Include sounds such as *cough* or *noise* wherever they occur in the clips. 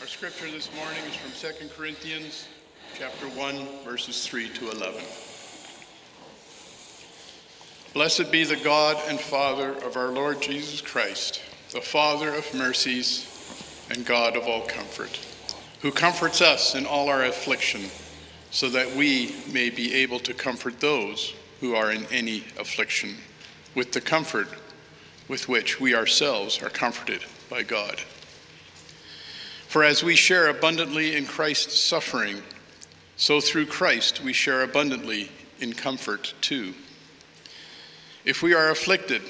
Our scripture this morning is from 2 Corinthians chapter 1 verses 3 to 11. Blessed be the God and Father of our Lord Jesus Christ, the Father of mercies and God of all comfort, who comforts us in all our affliction, so that we may be able to comfort those who are in any affliction with the comfort with which we ourselves are comforted by God. For as we share abundantly in Christ's suffering, so through Christ we share abundantly in comfort too. If we are afflicted,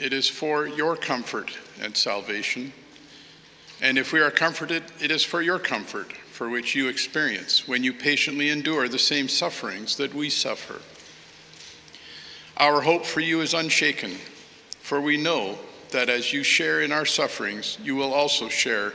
it is for your comfort and salvation. And if we are comforted, it is for your comfort, for which you experience when you patiently endure the same sufferings that we suffer. Our hope for you is unshaken, for we know that as you share in our sufferings, you will also share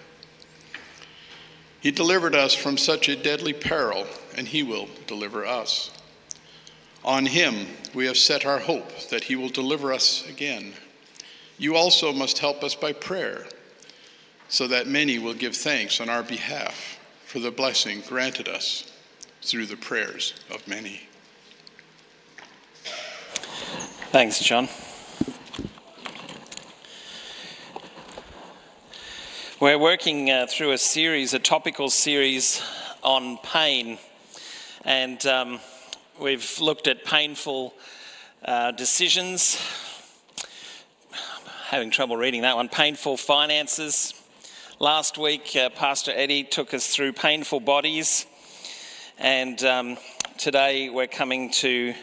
He delivered us from such a deadly peril, and He will deliver us. On Him we have set our hope that He will deliver us again. You also must help us by prayer, so that many will give thanks on our behalf for the blessing granted us through the prayers of many. Thanks, John. We're working uh, through a series, a topical series on pain, and um, we've looked at painful uh, decisions. Having trouble reading that one. Painful finances. Last week, uh, Pastor Eddie took us through painful bodies, and um, today we're coming to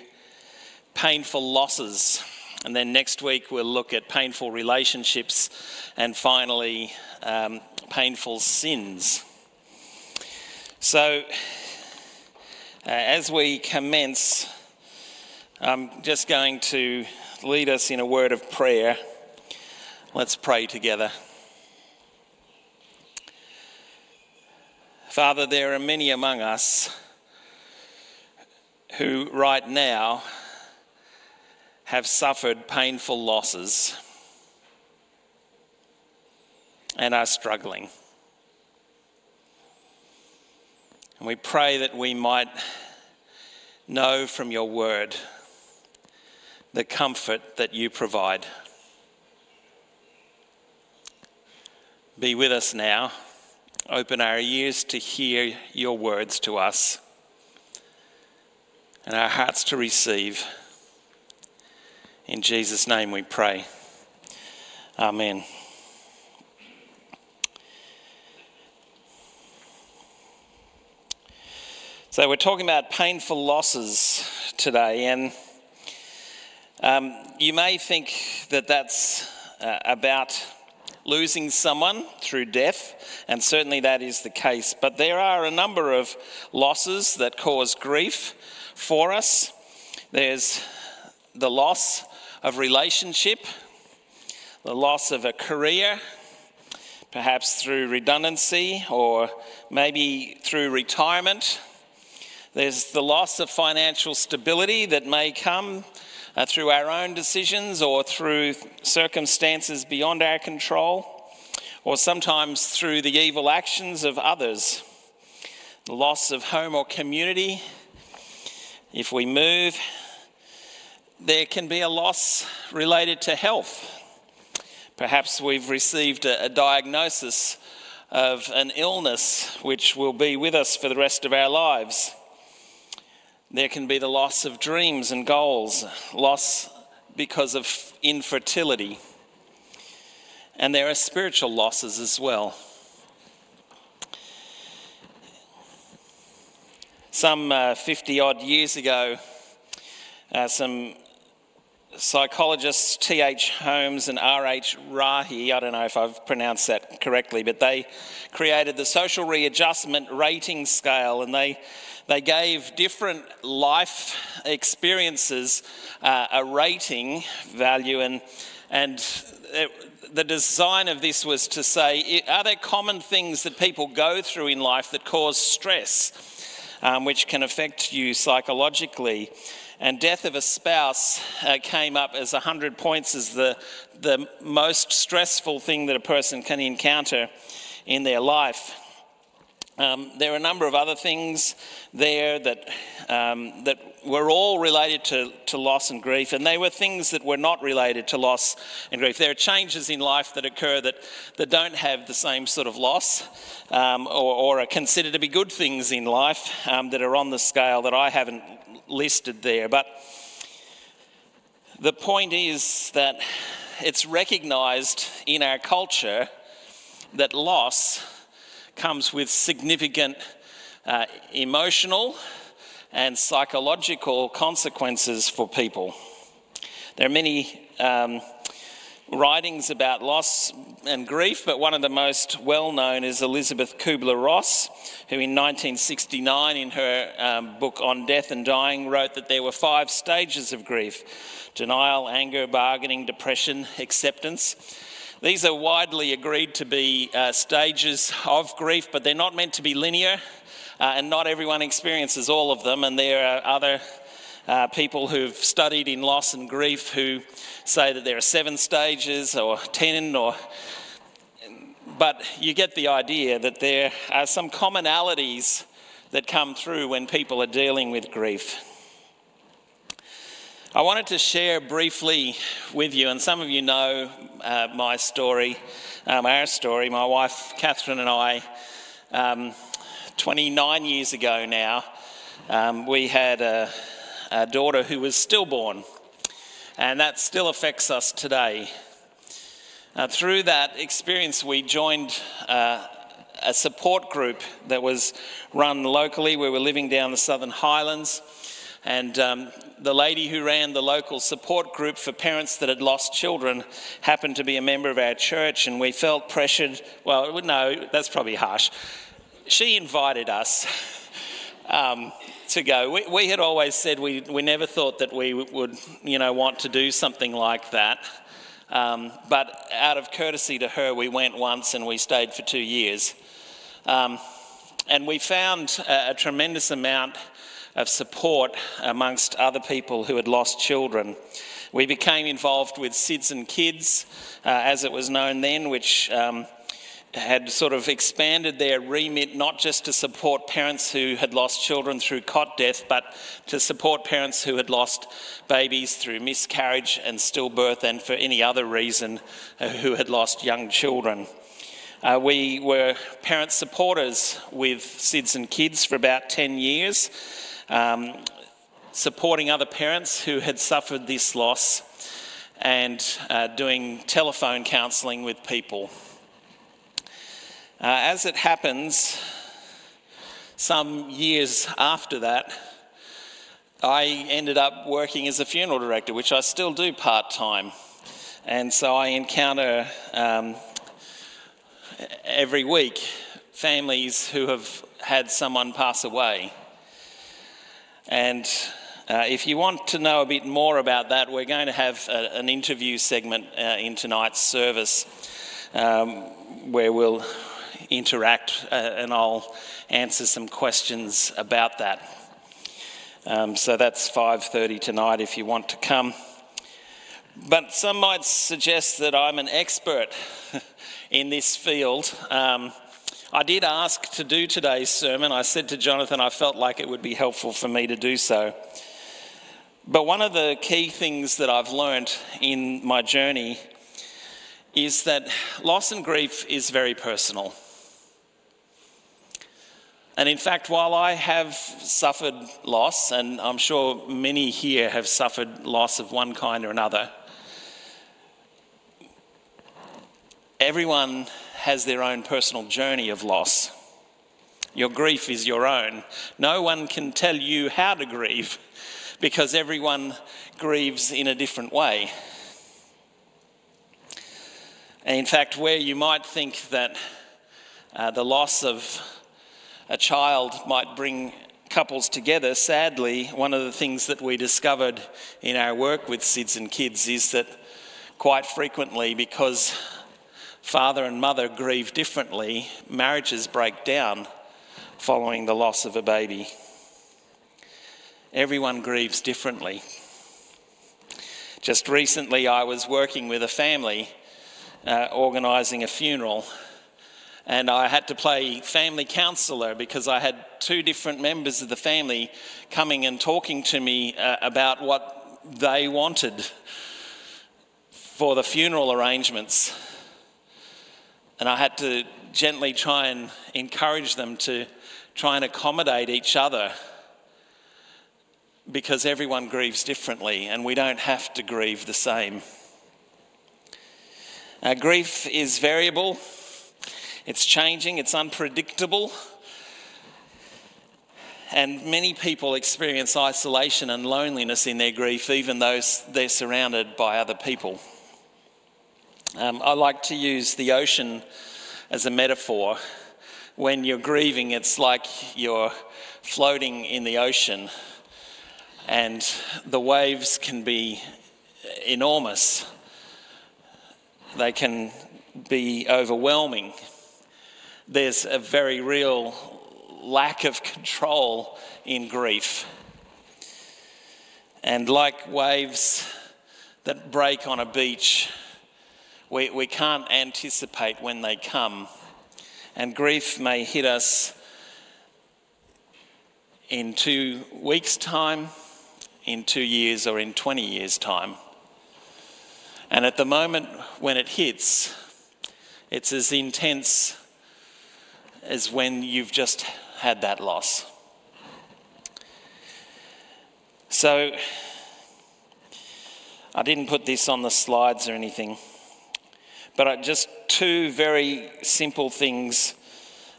painful losses. And then next week, we'll look at painful relationships, and finally, um, painful sins. So, uh, as we commence, I'm just going to lead us in a word of prayer. Let's pray together. Father, there are many among us who right now have suffered painful losses and are struggling. And we pray that we might know from your word the comfort that you provide. Be with us now. Open our ears to hear your words to us and our hearts to receive. In Jesus' name we pray. Amen. So, we're talking about painful losses today, and um, you may think that that's uh, about losing someone through death, and certainly that is the case. But there are a number of losses that cause grief for us. There's the loss of relationship, the loss of a career, perhaps through redundancy or maybe through retirement there's the loss of financial stability that may come uh, through our own decisions or through circumstances beyond our control, or sometimes through the evil actions of others. The loss of home or community. If we move, there can be a loss related to health. Perhaps we've received a, diagnosis of an illness which will be with us for the rest of our lives. There can be the loss of dreams and goals, loss because of infertility. And there are spiritual losses as well. Some uh, 50 odd years ago, uh, some psychologists T.H. Holmes and R.H. Rahe, I don't know if I've pronounced that correctly, but they created the social readjustment rating scale and they, they gave different life experiences uh, a rating value. And, and it, the design of this was to say are there common things that people go through in life that cause stress, um, which can affect you psychologically? And death of a spouse uh, came up as 100 points as the, the most stressful thing that a person can encounter in their life. Um, there are a number of other things there that, um, that were all related to, to loss and grief, and they were things that were not related to loss and grief. There are changes in life that occur that, that don't have the same sort of loss um, or, or, are considered to be good things in life um, that are on the scale that I haven't listed there. But the point is that it's recognized in our culture that loss comes with significant uh, emotional and psychological consequences for people. There are many um, writings about loss and grief, but one of the most well known is Elisabeth Kubler Ross, who in 1969, in her um, book on death and dying, wrote that there were five stages of grief denial, anger, bargaining, depression, acceptance. These are widely agreed to be uh, stages of grief, but they're not meant to be linear, uh, and not everyone experiences all of them, and there are other uh, people who've studied in loss and grief who say that there are seven stages or ten or but you get the idea that there are some commonalities that come through when people are dealing with grief. I wanted to share briefly with you, and some of you know uh, my story, um, our story. My wife Catherine and I, um, 29 years ago now, um, we had a, a daughter who was stillborn, and that still affects us today. Uh, through that experience, we joined uh, a support group that was run locally. We were living down the Southern Highlands, and um, the lady who ran the local support group for parents that had lost children happened to be a member of our church, and we felt pressured. Well, no, that's probably harsh. She invited us. *laughs* Um, to go. We, we had always said we, we never thought that we would, you know, want to do something like that. Um, but out of courtesy to her, we went once and we stayed for two years. Um, and we found a, a, tremendous amount of support amongst other people who had lost children. We became involved with SIDS and Kids, uh, as it was known then, which um, had sort of expanded their remit not just to support parents who had lost children through cot death, but to support parents who had lost babies through miscarriage and stillbirth and for any other reason uh, who had lost young children. Uh, we were parent supporters with SIDS and Kids for about 10 years, um, supporting other parents who had suffered this loss and uh, doing telephone counselling with people. Uh, as it happens, some years after that, I ended up working as a funeral director, which I still do part time. And so I encounter um, every week families who have had someone pass away. And uh, if you want to know a bit more about that, we're going to have a, an interview segment uh, in tonight's service um, where we'll interact uh, and I'll answer some questions about that. Um, so that's 5:30 tonight if you want to come. But some might suggest that I'm an expert *laughs* in this field. Um, I did ask to do today's sermon. I said to Jonathan I felt like it would be helpful for me to do so. But one of the key things that I've learned in my journey is that loss and grief is very personal. And in fact, while I have suffered loss, and I'm sure many here have suffered loss of one kind or another, everyone has their own personal journey of loss. Your grief is your own. No one can tell you how to grieve, because everyone grieves in a different way. And in fact, where you might think that uh, the loss of a child might bring couples together, sadly, one of the things that we discovered in our work with SIDS and kids is that quite frequently, because father and mother grieve differently, marriages break down following the loss of a baby. Everyone grieves differently. Just recently, I was working with a family uh, organising a funeral, and I had to play family counsellor because I had two different members of the family coming and talking to me uh, about what they wanted for the funeral arrangements. And I had to gently try and encourage them to try and accommodate each other because everyone grieves differently and we don't have to grieve the same. Uh, grief is variable, it's changing, it's unpredictable. And many people experience isolation and loneliness in their grief, even though they're surrounded by other people. Um, I like to use the ocean as a metaphor. When you're grieving, it's like you're floating in the ocean and the waves can be enormous. They can be overwhelming. There's a very real lack of control in grief. And like waves that break on a beach, we, we can't anticipate when they come. And grief may hit us in two weeks' time in two years or in 20 years' time. And at the moment when it hits, it's as intense as when you've just had that loss. So, I didn't put this on the slides or anything, but I, just two very simple things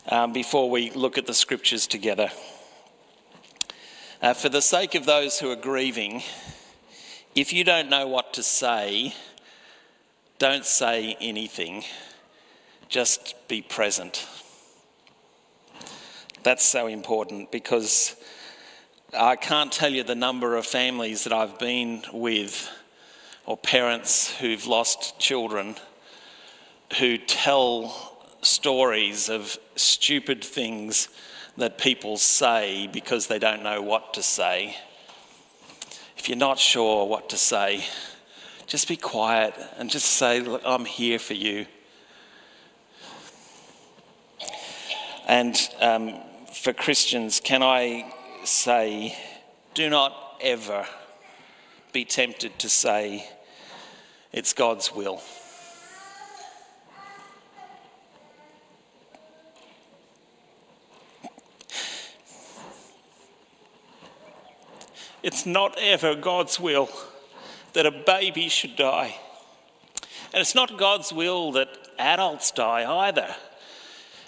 um, before we look at the scriptures together. Uh, for the sake of those who are grieving, if you don't know what to say, don't say anything. Just be present. That's so important because I can't tell you the number of families that I've been with or parents who've lost children who tell stories of stupid things that people say because they don't know what to say. If you're not sure what to say, just be quiet and just say, Look, I'm here for you. And um, for Christians, can I say, do not ever be tempted to say, it's God's will. It's not ever God's will that a baby should die. And it's not God's will that adults die either.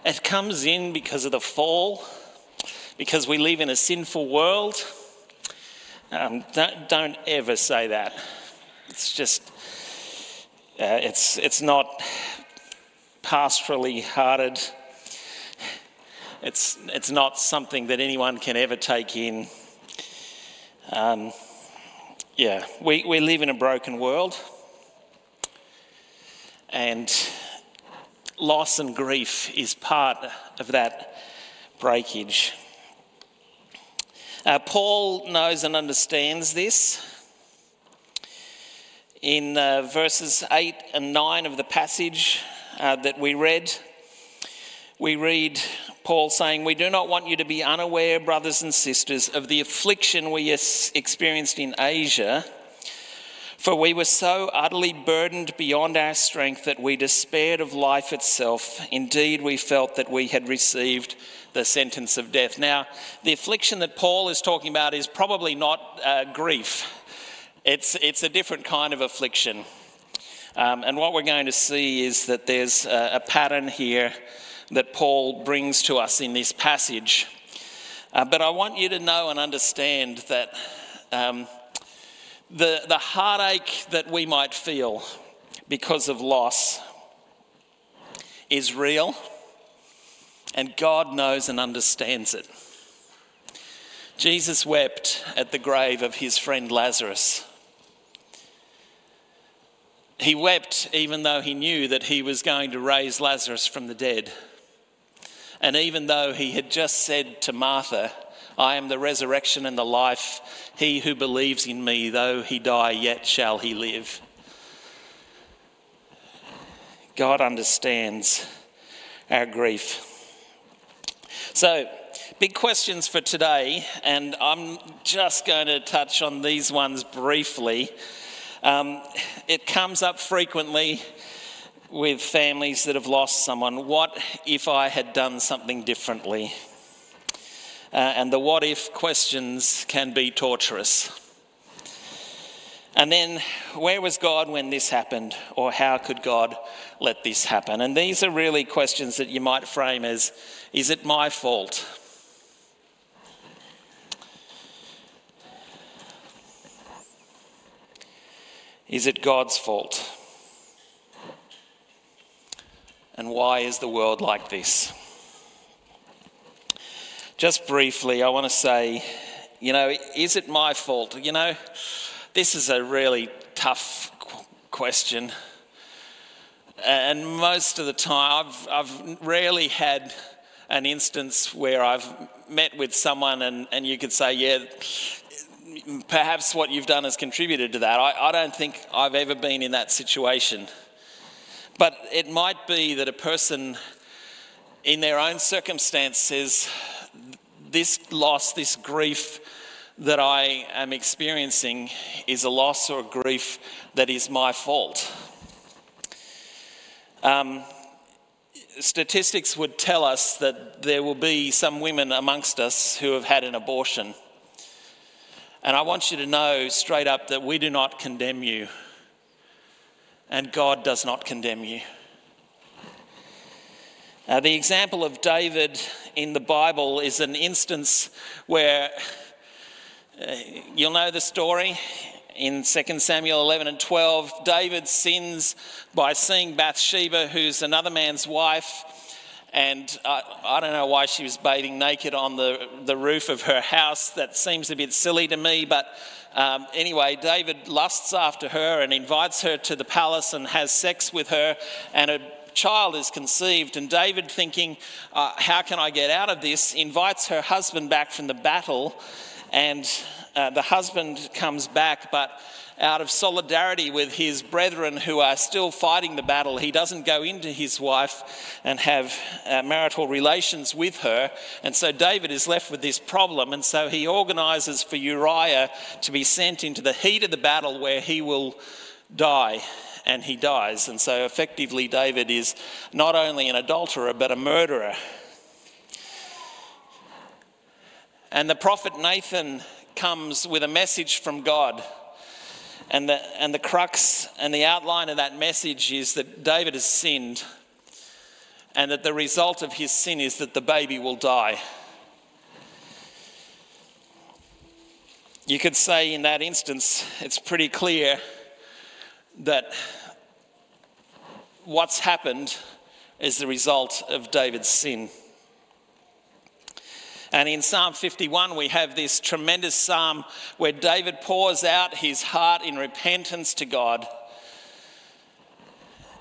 It comes in because of the fall, because we live in a sinful world. Um, don't, don't, ever say that. It's just, uh, it's, it's not pastorally hearted. It's, it's not something that anyone can ever take in. Um, yeah, we, we live in a broken world, and loss and grief is part of that breakage. Uh, Paul knows and understands this. In uh, verses 8 and 9 of the passage uh, that we read, we read Paul saying, We do not want you to be unaware, brothers and sisters, of the affliction we experienced in Asia. For we were so utterly burdened beyond our strength that we despaired of life itself. Indeed, we felt that we had received the sentence of death. Now, the affliction that Paul is talking about is probably not uh, grief, it's, it's a different kind of affliction. Um, and what we're going to see is that there's a, a pattern here that Paul brings to us in this passage. Uh, but I want you to know and understand that um, the, the heartache that we might feel because of loss is real, and God knows and understands it. Jesus wept at the grave of his friend Lazarus. He wept even though he knew that he was going to raise Lazarus from the dead. And even though he had just said to Martha, I am the resurrection and the life. He who believes in me, though he die, yet shall he live. God understands our grief. So, big questions for today, and I'm just going to touch on these ones briefly. Um, it comes up frequently with families that have lost someone. What if I had done something differently? Uh, and the what if questions can be torturous. And then, where was God when this happened? Or how could God let this happen? And these are really questions that you might frame as is it my fault? Is it God's fault? And why is the world like this? Just briefly, I want to say, you know, is it my fault? You know, this is a really tough question. And most of the time, I've, I've rarely had an instance where I've met with someone and, and you could say, yeah, perhaps what you've done has contributed to that. I, I don't think I've ever been in that situation. But it might be that a person in their own circumstance says, this loss, this grief that I am experiencing is a loss or a grief that is my fault. Um, statistics would tell us that there will be some women amongst us who have had an abortion. And I want you to know straight up that we do not condemn you, and God does not condemn you. Uh, the example of David in the Bible is an instance where uh, you'll know the story in 2 Samuel 11 and 12. David sins by seeing Bathsheba, who's another man's wife. And I, I don't know why she was bathing naked on the, the roof of her house. That seems a bit silly to me. But um, anyway, David lusts after her and invites her to the palace and has sex with her. And a child is conceived, and David, thinking, uh, How can I get out of this? invites her husband back from the battle, and uh, the husband comes back, but out of solidarity with his brethren who are still fighting the battle, he doesn't go into his wife and have uh, marital relations with her. And so David is left with this problem. And so he organizes for Uriah to be sent into the heat of the battle where he will die and he dies. And so effectively, David is not only an adulterer, but a murderer. And the prophet Nathan comes with a message from God. And the, and the crux and the outline of that message is that David has sinned, and that the result of his sin is that the baby will die. You could say in that instance, it's pretty clear that what's happened is the result of David's sin. And in Psalm 51, we have this tremendous psalm where David pours out his heart in repentance to God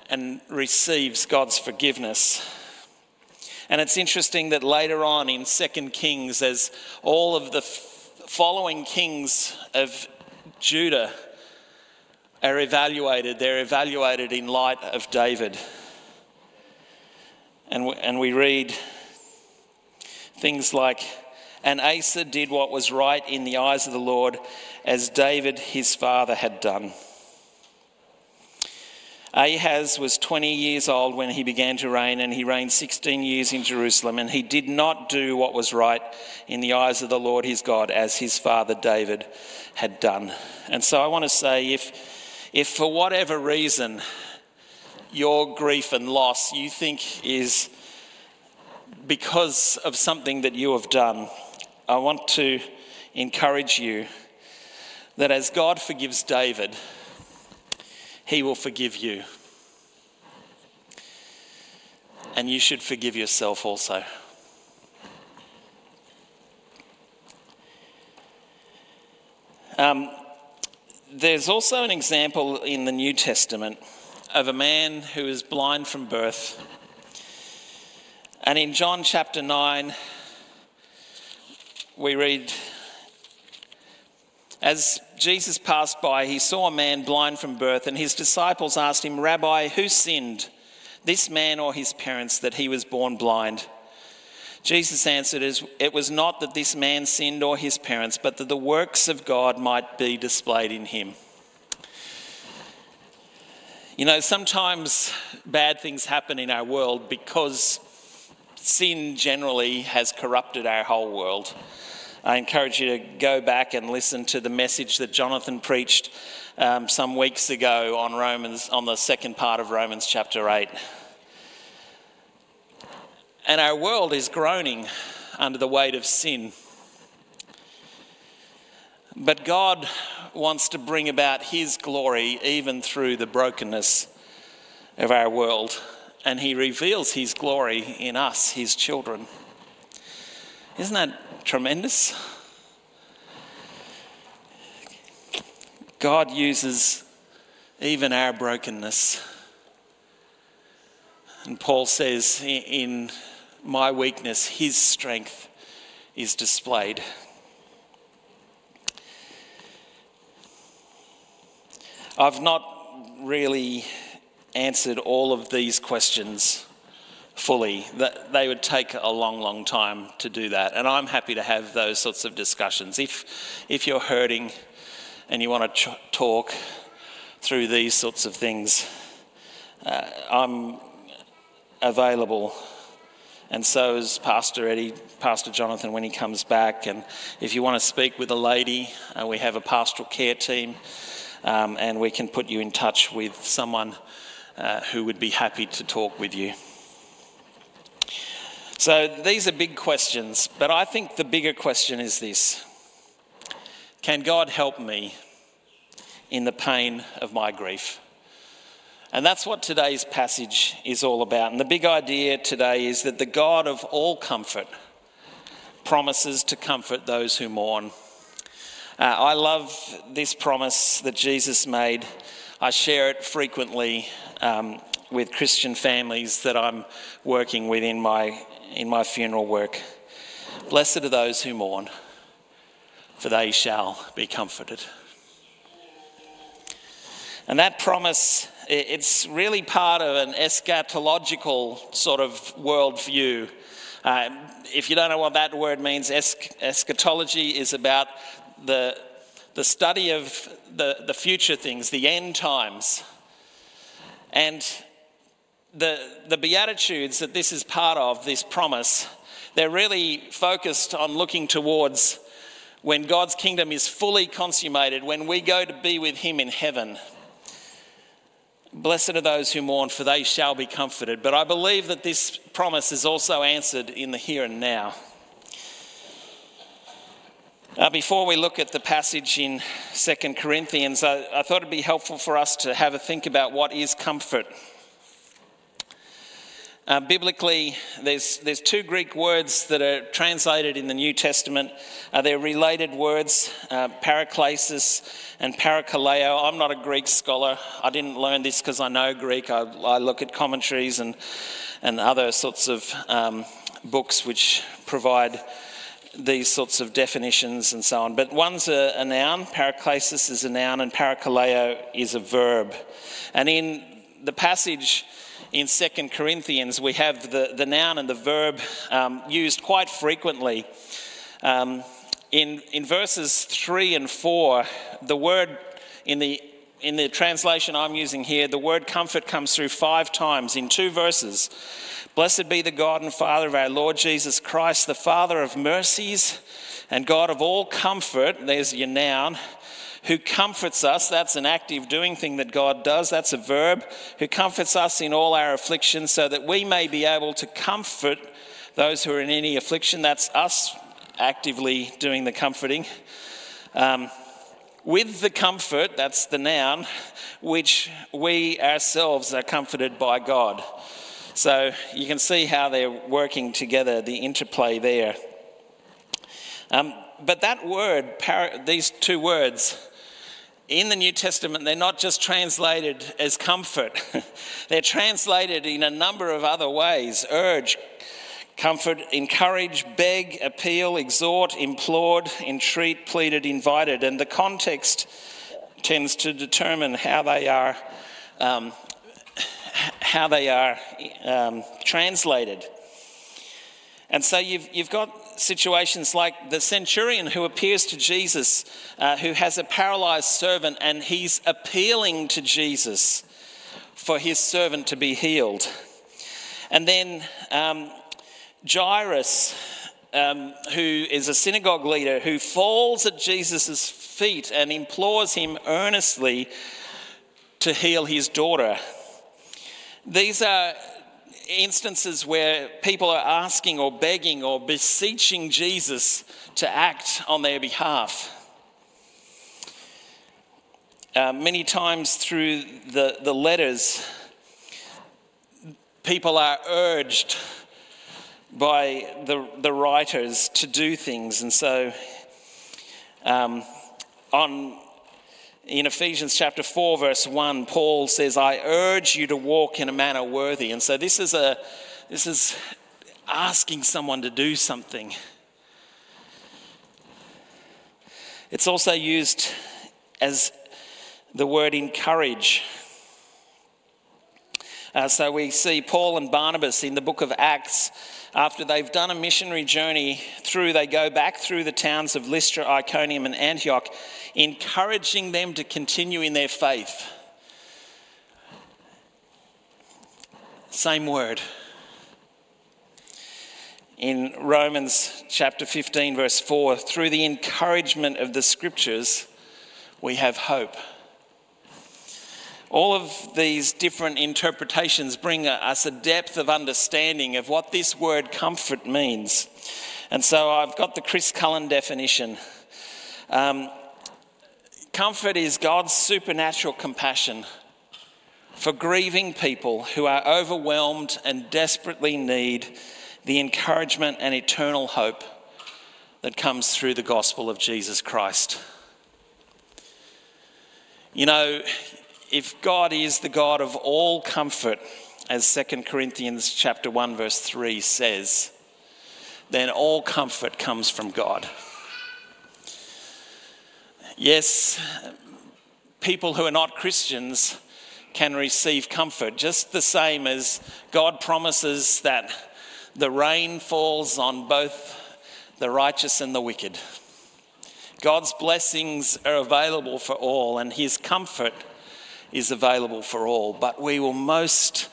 and receives God's forgiveness. And it's interesting that later on in 2 Kings, as all of the f- following kings of Judah are evaluated, they're evaluated in light of David. And we, and we read things like, And Asa did what was right in the eyes of the Lord, as David his father had done. Ahaz was 20 years old when he began to reign, and he reigned 16 years in Jerusalem. And he did not do what was right in the eyes of the Lord his God, as his father David had done. And so I want to say if if for whatever reason your grief and loss you think is because of something that you have done, I want to encourage you that as God forgives David, he will forgive you. And you should forgive yourself also. Um, there's also an example in the New Testament of a man who is blind from birth. And in John chapter 9, we read As Jesus passed by, he saw a man blind from birth, and his disciples asked him, Rabbi, who sinned, this man or his parents, that he was born blind? Jesus answered, It was not that this man sinned or his parents, but that the works of God might be displayed in him. You know, sometimes bad things happen in our world because sin generally has corrupted our whole world. I encourage you to go back and listen to the message that Jonathan preached um, some weeks ago on Romans, on the second part of Romans chapter 8. And our world is groaning under the weight of sin. But God wants to bring about His glory even through the brokenness of our world. And He reveals His glory in us, His children. Isn't that tremendous? God uses even our brokenness. And Paul says in my weakness, his strength is displayed. I've not really answered all of these questions fully. That They would take a long, long time to do that. And I'm happy to have those sorts of discussions. If, if you're hurting and you want to ch- talk through these sorts of things, uh, I'm available and so is Pastor Eddie, Pastor Jonathan when he comes back. And if you want to speak with a lady, uh, we have a pastoral care team, um, and we can put you in touch with someone uh, who would be happy to talk with you. So these are big questions, but I think the bigger question is this Can God help me in the pain of my grief? And that's what today's passage is all about. And the big idea today is that the God of all comfort promises to comfort those who mourn. Uh, I love this promise that Jesus made. I share it frequently um, with Christian families that I'm working with in my, in my funeral work. Blessed are those who mourn, for they shall be comforted. And that promise it's really part of an eschatological sort of worldview. Uh, if you don't know what that word means, eschatology is about the, the study of the, the future things, the end times. And the, the Beatitudes that this is part of, this promise, they're really focused on looking towards when God's kingdom is fully consummated, when we go to be with Him in heaven. Blessed are those who mourn, for they shall be comforted. But I believe that this promise is also answered in the here and now. Uh, before we look at the passage in 2 Corinthians, I, I thought it'd be helpful for us to have a think about what is comfort. Uh, biblically, there's, there's two Greek words that are translated in the New Testament. Uh, they're related words, uh, paraklesis and parakaleo. I'm not a Greek scholar. I didn't learn this because I know Greek. I, I, look at commentaries and, and other sorts of um, books which provide these sorts of definitions and so on. But one's a, a noun, paraklesis is a noun, and parakaleo is a verb. And in the passage, in 2 Corinthians, we have the, the noun and the verb um, used quite frequently. Um, in, in verses 3 and 4, the word in the, in the translation I'm using here, the word comfort comes through five times in two verses. Blessed be the God and Father of our Lord Jesus Christ, the Father of mercies and God of all comfort. There's your noun who comforts us. That's an active doing thing that God does. That's a verb. Who comforts us in all our afflictions so that we may be able to comfort those who are in any affliction. That's us actively doing the comforting. Um, with the comfort, that's the noun, which we ourselves are comforted by God. So you can see how they're working together, the interplay there. Um, but that word, these two words, in the New Testament, they're not just translated as comfort, *laughs* they're translated in a number of other ways urge, comfort, encourage, beg, appeal, exhort, implored, entreat, pleaded, invited. And the context tends to determine how they are, um, how they are um, translated. And so you've, you've got situations like the centurion who appears to Jesus, uh, who has a paralyzed servant, and he's appealing to Jesus for his servant to be healed. And then um, Jairus, um, who is a synagogue leader, who falls at Jesus' feet and implores him earnestly to heal his daughter. These are instances where people are asking or begging or beseeching Jesus to act on their behalf. Uh, many times through the, the letters, people are urged by the, the writers to do things. And so, um, on in Ephesians chapter 4, verse 1, Paul says, I urge you to walk in a manner worthy. And so this is a this is asking someone to do something. It's also used as the word encourage. Uh, so we see Paul and Barnabas in the book of Acts after they've done a missionary journey through, they go back through the towns of Lystra, Iconium, and Antioch, encouraging them to continue in their faith. Same word. In Romans chapter 15, verse 4, through the encouragement of the scriptures, we have hope. All of these different interpretations bring us a depth of understanding of what this word comfort means. And so I've got the Chris Cullen definition. Um, comfort is God's supernatural compassion for grieving people who are overwhelmed and desperately need the encouragement and eternal hope that comes through the gospel of Jesus Christ. You know, if God is the God of all comfort, as 2 Corinthians chapter 1 verse 3 says, then all comfort comes from God. Yes, people who are not Christians can receive comfort, just the same as God promises that the rain falls on both the righteous and the wicked. God's blessings are available for all, and His comfort is available for all, but we will most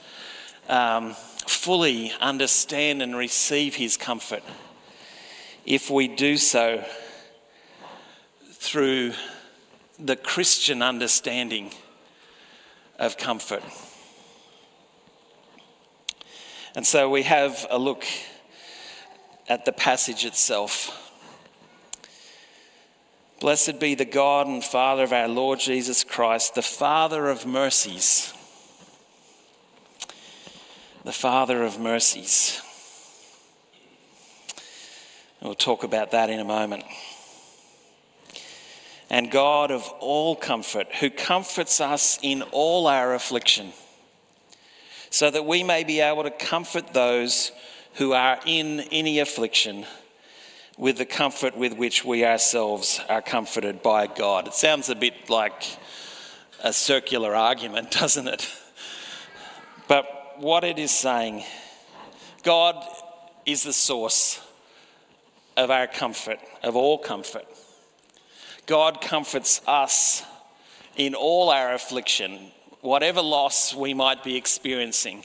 um, fully understand and receive His comfort if we do so through the Christian understanding of comfort. And so we have a look at the passage itself. Blessed be the God and Father of our Lord Jesus Christ, the Father of mercies. The Father of mercies. We'll talk about that in a moment. And God of all comfort, who comforts us in all our affliction, so that we may be able to comfort those who are in any affliction with the comfort with which we ourselves are comforted by God. It sounds a bit like a circular argument, *laughs* doesn't it? But what it is saying, God is the source of our comfort, of all comfort. God comforts us in all our affliction, whatever loss we might be experiencing,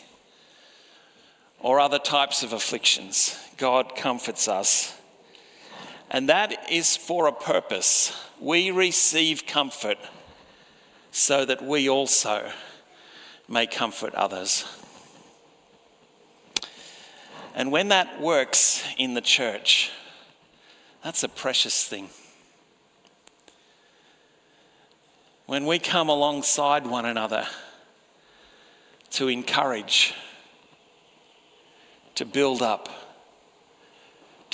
or other types of afflictions. God comforts us and that is for a purpose. We receive comfort so that we also may comfort others. And when that works in the church, that's a precious thing. when we come alongside one another to encourage, to build up,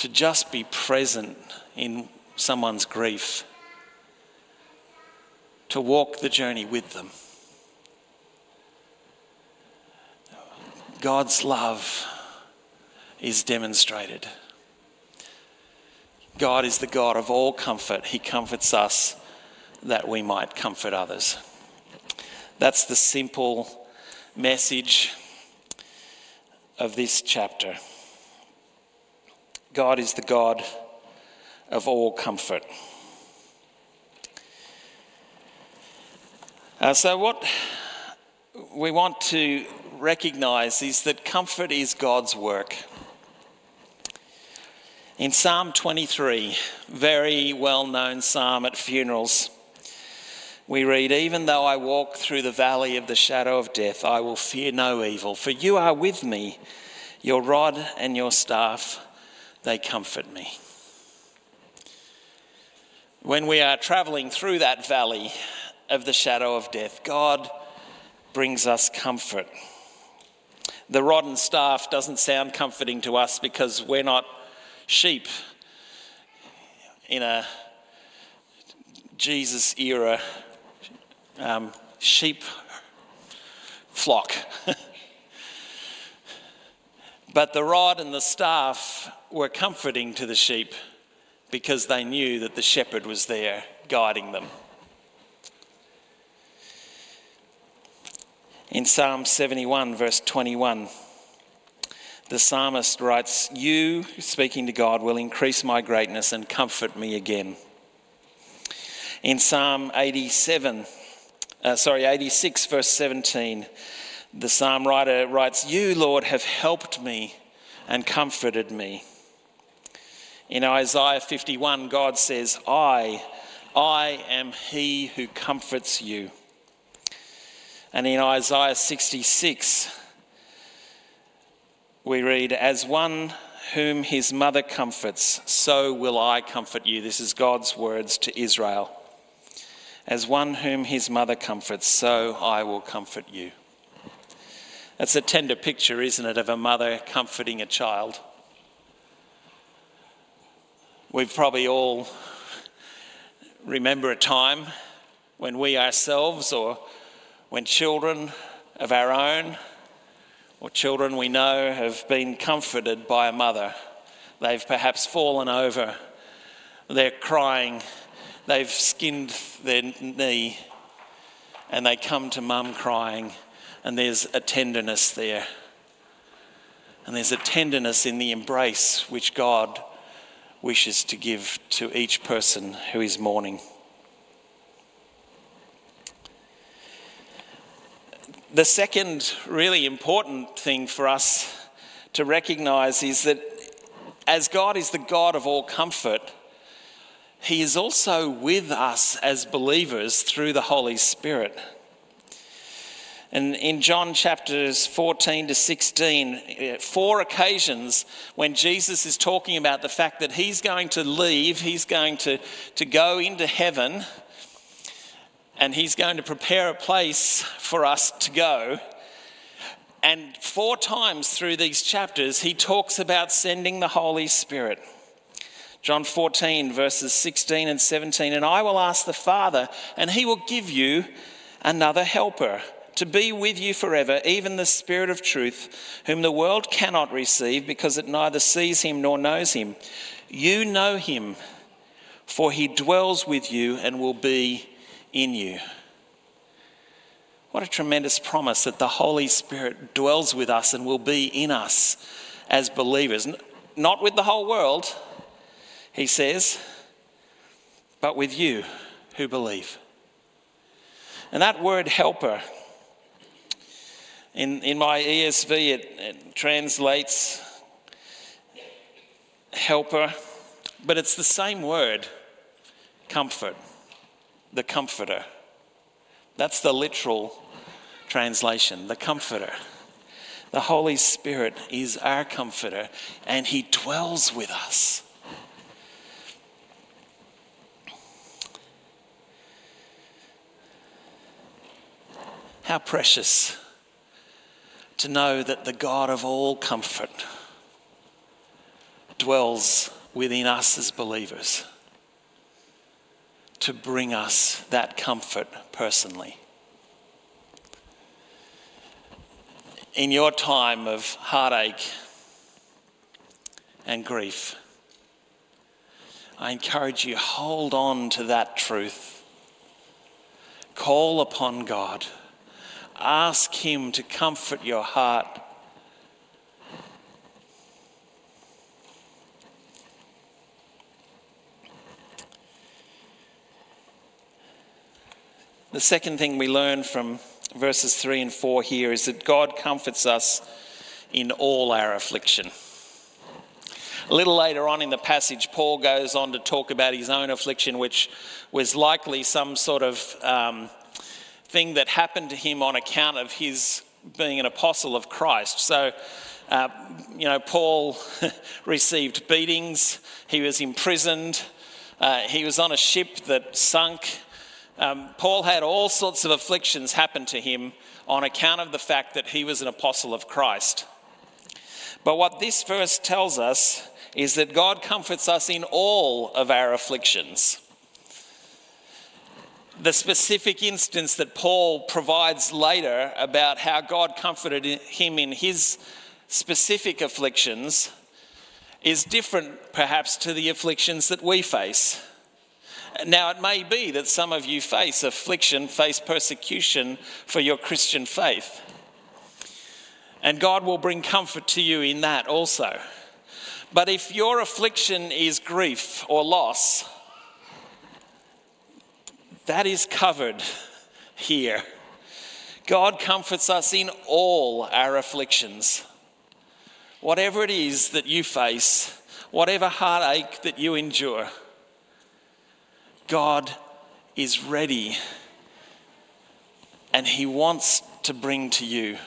to just be present in someone's grief, to walk the journey with them. God's love is demonstrated. God is the God of all comfort. He comforts us that we might comfort others. That's the simple message of this chapter. God is the God of all comfort. Uh, so, what we want to recognize is that comfort is God's work. In Psalm 23, very well known psalm at funerals, we read, Even though I walk through the valley of the shadow of death, I will fear no evil, for you are with me. Your rod and your staff, they comfort me. When we are traveling through that valley of the shadow of death, God brings us comfort. The rod and staff doesn't sound comforting to us because we're not sheep in a Jesus era um, sheep flock. *laughs* but the rod and the staff were comforting to the sheep because they knew that the shepherd was there guiding them. In Psalm 71, verse 21, the psalmist writes, You, speaking to God, will increase my greatness and comfort me again. In Psalm 87, uh, sorry, 86, verse 17, the psalm writer writes, You, Lord, have helped me and comforted me. In Isaiah 51, God says, I, I am he who comforts you. And in Isaiah 66, we read, As one whom his mother comforts, so will I comfort you. This is God's words to Israel. As one whom his mother comforts, so I will comfort you. That's a tender picture, isn't it, of a mother comforting a child? We've probably all remember a time when we ourselves or when children of our own or children we know have been comforted by a mother. They've perhaps fallen over, they're crying, they've skinned their knee, and they come to mum crying, and there's a tenderness there. And there's a tenderness in the embrace which God wishes to give to each person who is mourning. The second really important thing for us to recognize is that as God is the God of all comfort, He is also with us as believers through the Holy Spirit. And in John chapters 14 to 16, eh, four occasions when Jesus is talking about the fact that he's going to leave, he's going to, to go into heaven and he's going to prepare a place for us to go. And four times through these chapters, he talks about sending the Holy Spirit. John 14, verses 16 and 17. And I will ask the Father, and he will give you another helper to be with you forever, even the Spirit of truth, whom the world cannot receive because it neither sees him nor knows him. You know him, for he dwells with you and will be in you. What a tremendous promise that the Holy Spirit dwells with us and will be in us as believers. Not with the whole world, he says, but with you who believe. And that word helper, in, in my ESV, it, it translates helper, but it's the same word, comfort the Comforter. That's the literal translation, the Comforter. The Holy Spirit is our Comforter and He dwells with us. How precious to know that the God of all comfort dwells within us as believers to bring us that comfort personally. In your time of heartache and grief, I encourage you hold on to that truth. Call upon God. Ask him to comfort your heart. The second thing we learn from verses 3 and 4 here is that God comforts us in all our affliction. A little later on in the passage, Paul goes on to talk about his own affliction, which was likely some sort of um, thing that happened to him on account of his being an apostle of Christ. So, uh, you know, Paul *laughs* received beatings, he was imprisoned, uh, he was on a ship that sunk. Um, Paul had all sorts of afflictions happen to him on account of the fact that he was an apostle of Christ. But what this verse tells us is that God comforts us in all of our afflictions. The specific instance that Paul provides later about how God comforted him in his specific afflictions is different, perhaps, to the afflictions that we face. Now, it may be that some of you face affliction, face persecution for your Christian faith. And God will bring comfort to you in that also. But if your affliction is grief or loss, that is covered here. God comforts us in all our afflictions. Whatever it is that you face, whatever heartache that you endure, God is ready and He wants to bring to you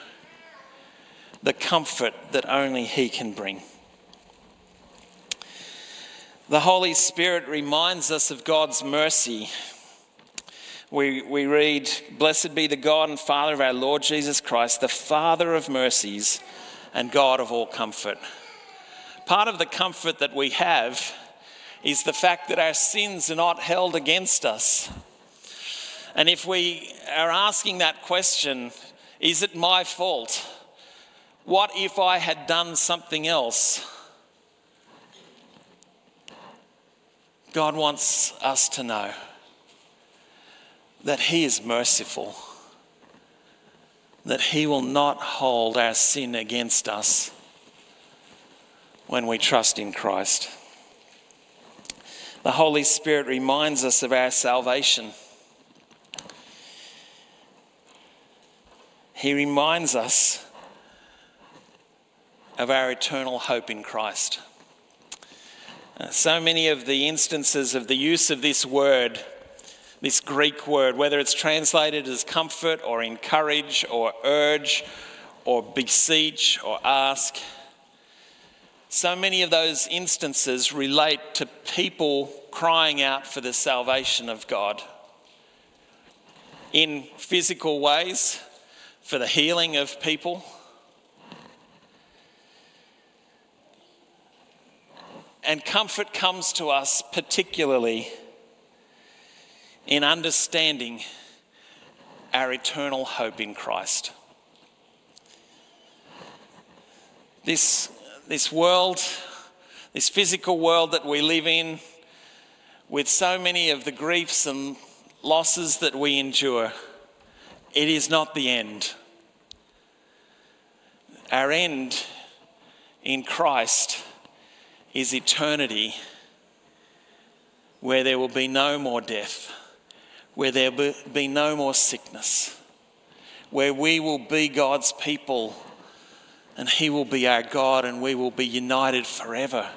the comfort that only He can bring. The Holy Spirit reminds us of God's mercy. We, we read, Blessed be the God and Father of our Lord Jesus Christ, the Father of mercies and God of all comfort. Part of the comfort that we have is the fact that our sins are not held against us. And if we are asking that question, is it my fault? What if I had done something else? God wants us to know that He is merciful, that He will not hold our sin against us when we trust in Christ. The Holy Spirit reminds us of our salvation. He reminds us of our eternal hope in Christ. Uh, so many of the instances of the use of this word, this Greek word, whether it's translated as comfort or encourage or urge or beseech or ask, so many of those instances relate to people crying out for the salvation of God in physical ways, for the healing of people. And comfort comes to us particularly in understanding our eternal hope in Christ. This, this world, this physical world that we live in, with so many of the griefs and losses that we endure, it is not the end. Our end in Christ is eternity where there will be no more death, where there be no more sickness, where we will be God's people and He will be our God and we will be united forever.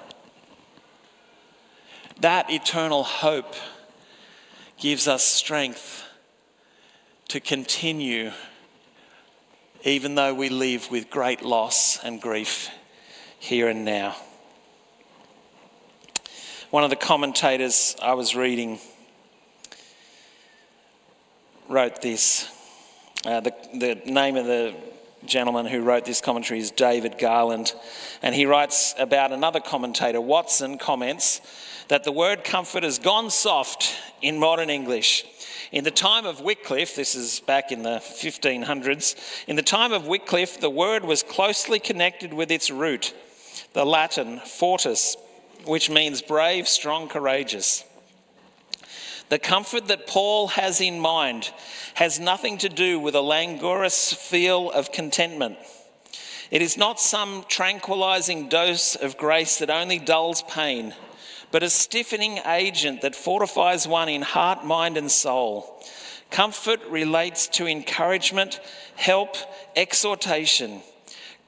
That eternal hope gives us strength to continue even though we live with great loss and grief here and now. One of the commentators I was reading wrote this Uh, the, the name of the gentleman who wrote this commentary is David Garland, and he writes about another commentator, Watson, comments that the word comfort has gone soft in modern English. In the time of Wycliffe, this is back in the 1500s, in the time of Wycliffe, the word was closely connected with its root, the Latin fortis, which means brave, strong, courageous. The comfort that Paul has in mind has nothing to do with a languorous feel of contentment. It is not some tranquilizing dose of grace that only dulls pain, but a stiffening agent that fortifies one in heart, mind, and soul. Comfort relates to encouragement, help, exhortation.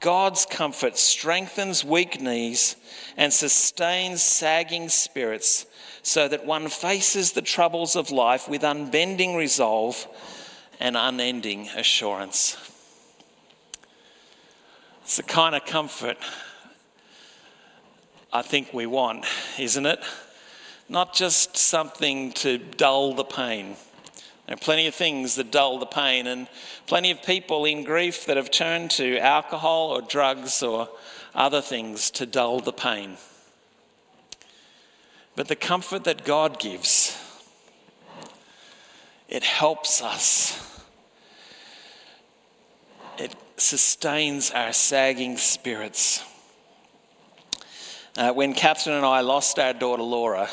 God's comfort strengthens weak knees and sustains sagging spirits so that one faces the troubles of life with unbending resolve and unending assurance. It's the kind of comfort I think we want, isn't it? Not just something to dull the pain. There are plenty of things that dull the pain, and plenty of people in grief that have turned to alcohol or drugs or other things to dull the pain. But the comfort that God gives, it helps us. It sustains our sagging spirits. Uh, when Catherine and I lost our daughter Laura,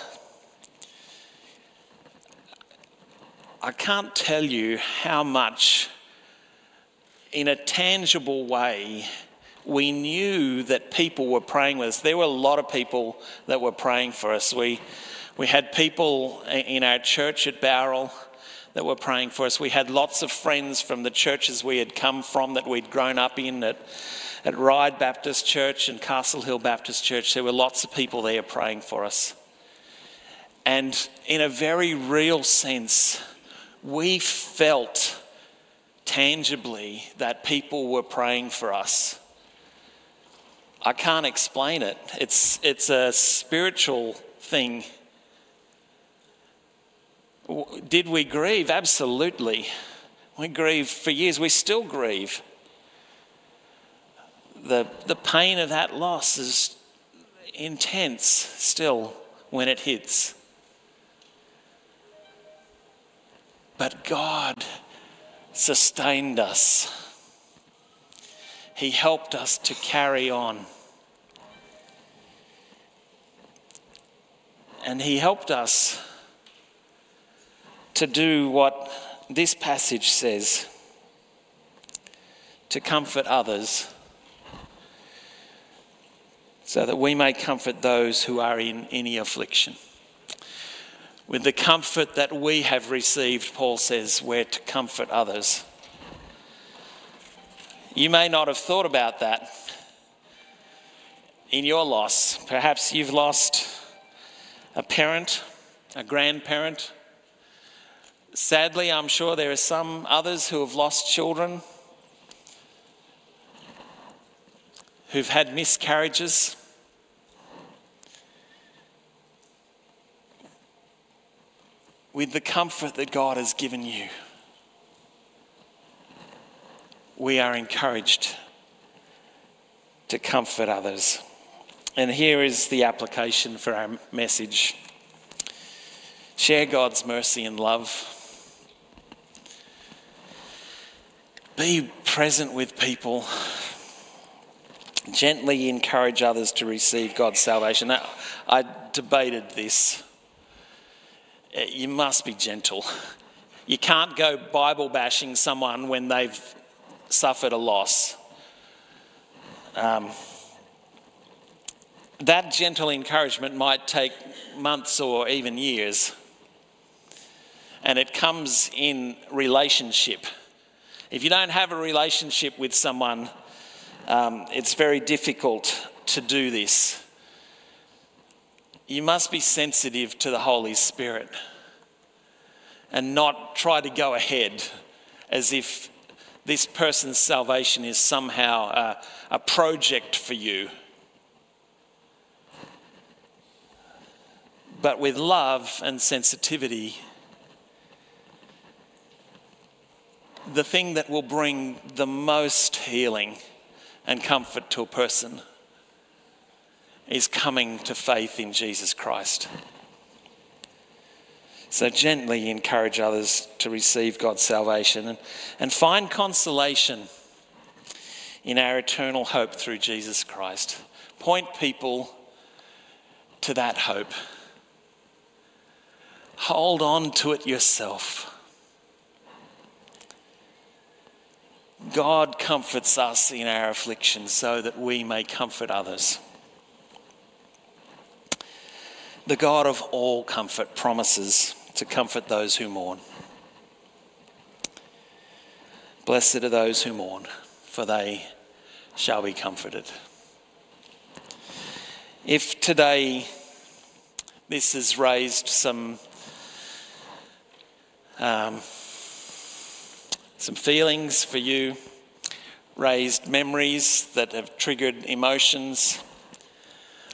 I can't tell you how much, in a tangible way, we knew that people were praying with us. There were a lot of people that were praying for us. We, we had people in our church at Bowral that were praying for us. We had lots of friends from the churches we had come from that we'd grown up in at, at Ryde Baptist Church and Castle Hill Baptist Church. There were lots of people there praying for us. And in a very real sense, we felt tangibly that people were praying for us. I can't explain it. It's, it's a spiritual thing. Did we grieve? Absolutely. We grieve for years. We still grieve. The, the pain of that loss is intense still when it hits. But God sustained us. He helped us to carry on. And He helped us to do what this passage says to comfort others so that we may comfort those who are in any affliction. With the comfort that we have received, Paul says, we're to comfort others. You may not have thought about that in your loss. Perhaps you've lost a parent, a grandparent. Sadly, I'm sure there are some others who have lost children, who've had miscarriages. With the comfort that God has given you, we are encouraged to comfort others. And here is the application for our message share God's mercy and love. Be present with people. Gently encourage others to receive God's salvation. Now, I debated this. Uh, you must be gentle. You can't go Bible bashing someone when they've suffered a loss. Um, that gentle encouragement might take months or even years. And it comes in relationship. If you don't have a relationship with someone, um, it's very difficult to do this. You must be sensitive to the Holy Spirit and not try to go ahead as if this person's salvation is somehow a, a project for you. But with love and sensitivity, the thing that will bring the most healing and comfort to a person is coming to faith in Jesus Christ. So gently encourage others to receive God's salvation and, and find consolation in our eternal hope through Jesus Christ. Point people to that hope. Hold on to it yourself. God comforts us in our affliction so that we may comfort others. The God of all comfort promises to comfort those who mourn. Blessed are those who mourn, for they shall be comforted. If today this has raised some um, some feelings for you, raised memories that have triggered emotions.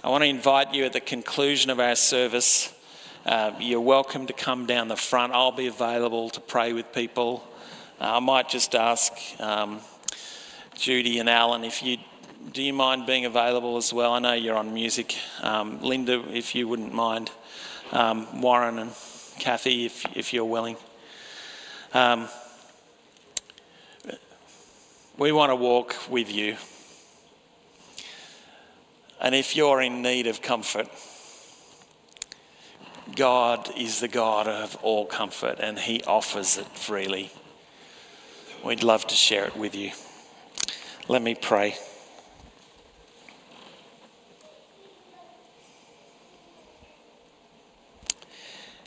I want to invite you at the conclusion of our service. Uh, you're welcome to come down the front. I'll be available to pray with people. Uh, I might just ask um, Judy and Alan if you do you mind being available as well? I know you're on music. Um, Linda, if you wouldn't mind. Um, Warren and Kathy, if, if you're willing. Um, we want to walk with you. And if you're in need of comfort, God is the God of all comfort and He offers it freely. We'd love to share it with you. Let me pray.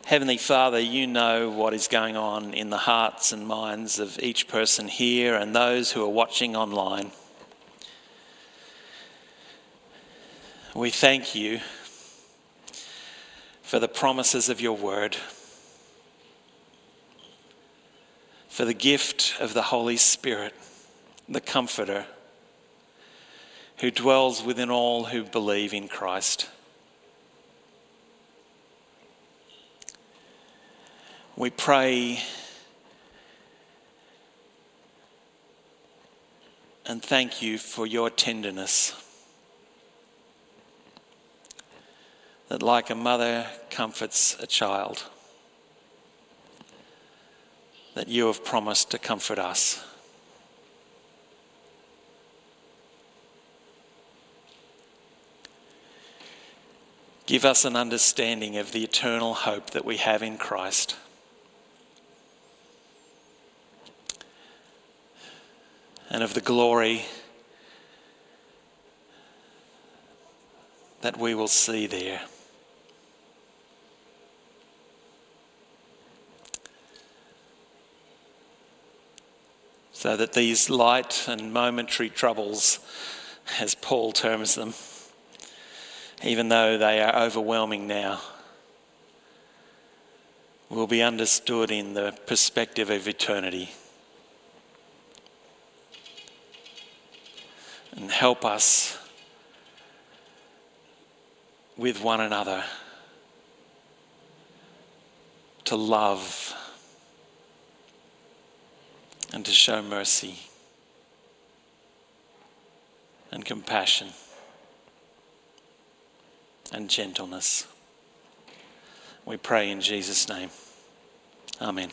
Heavenly Father, you know what is going on in the hearts and minds of each person here and those who are watching online. We thank you for the promises of your word, for the gift of the Holy Spirit, the Comforter, who dwells within all who believe in Christ. We pray and thank you for your tenderness. That, like a mother comforts a child, that you have promised to comfort us. Give us an understanding of the eternal hope that we have in Christ. And of the glory that we will see there. So that these light and momentary troubles, as Paul terms them, even though they are overwhelming now, will be understood in the perspective of eternity. And help us with one another to love and to show mercy and compassion and gentleness. We pray in Jesus' name. Amen.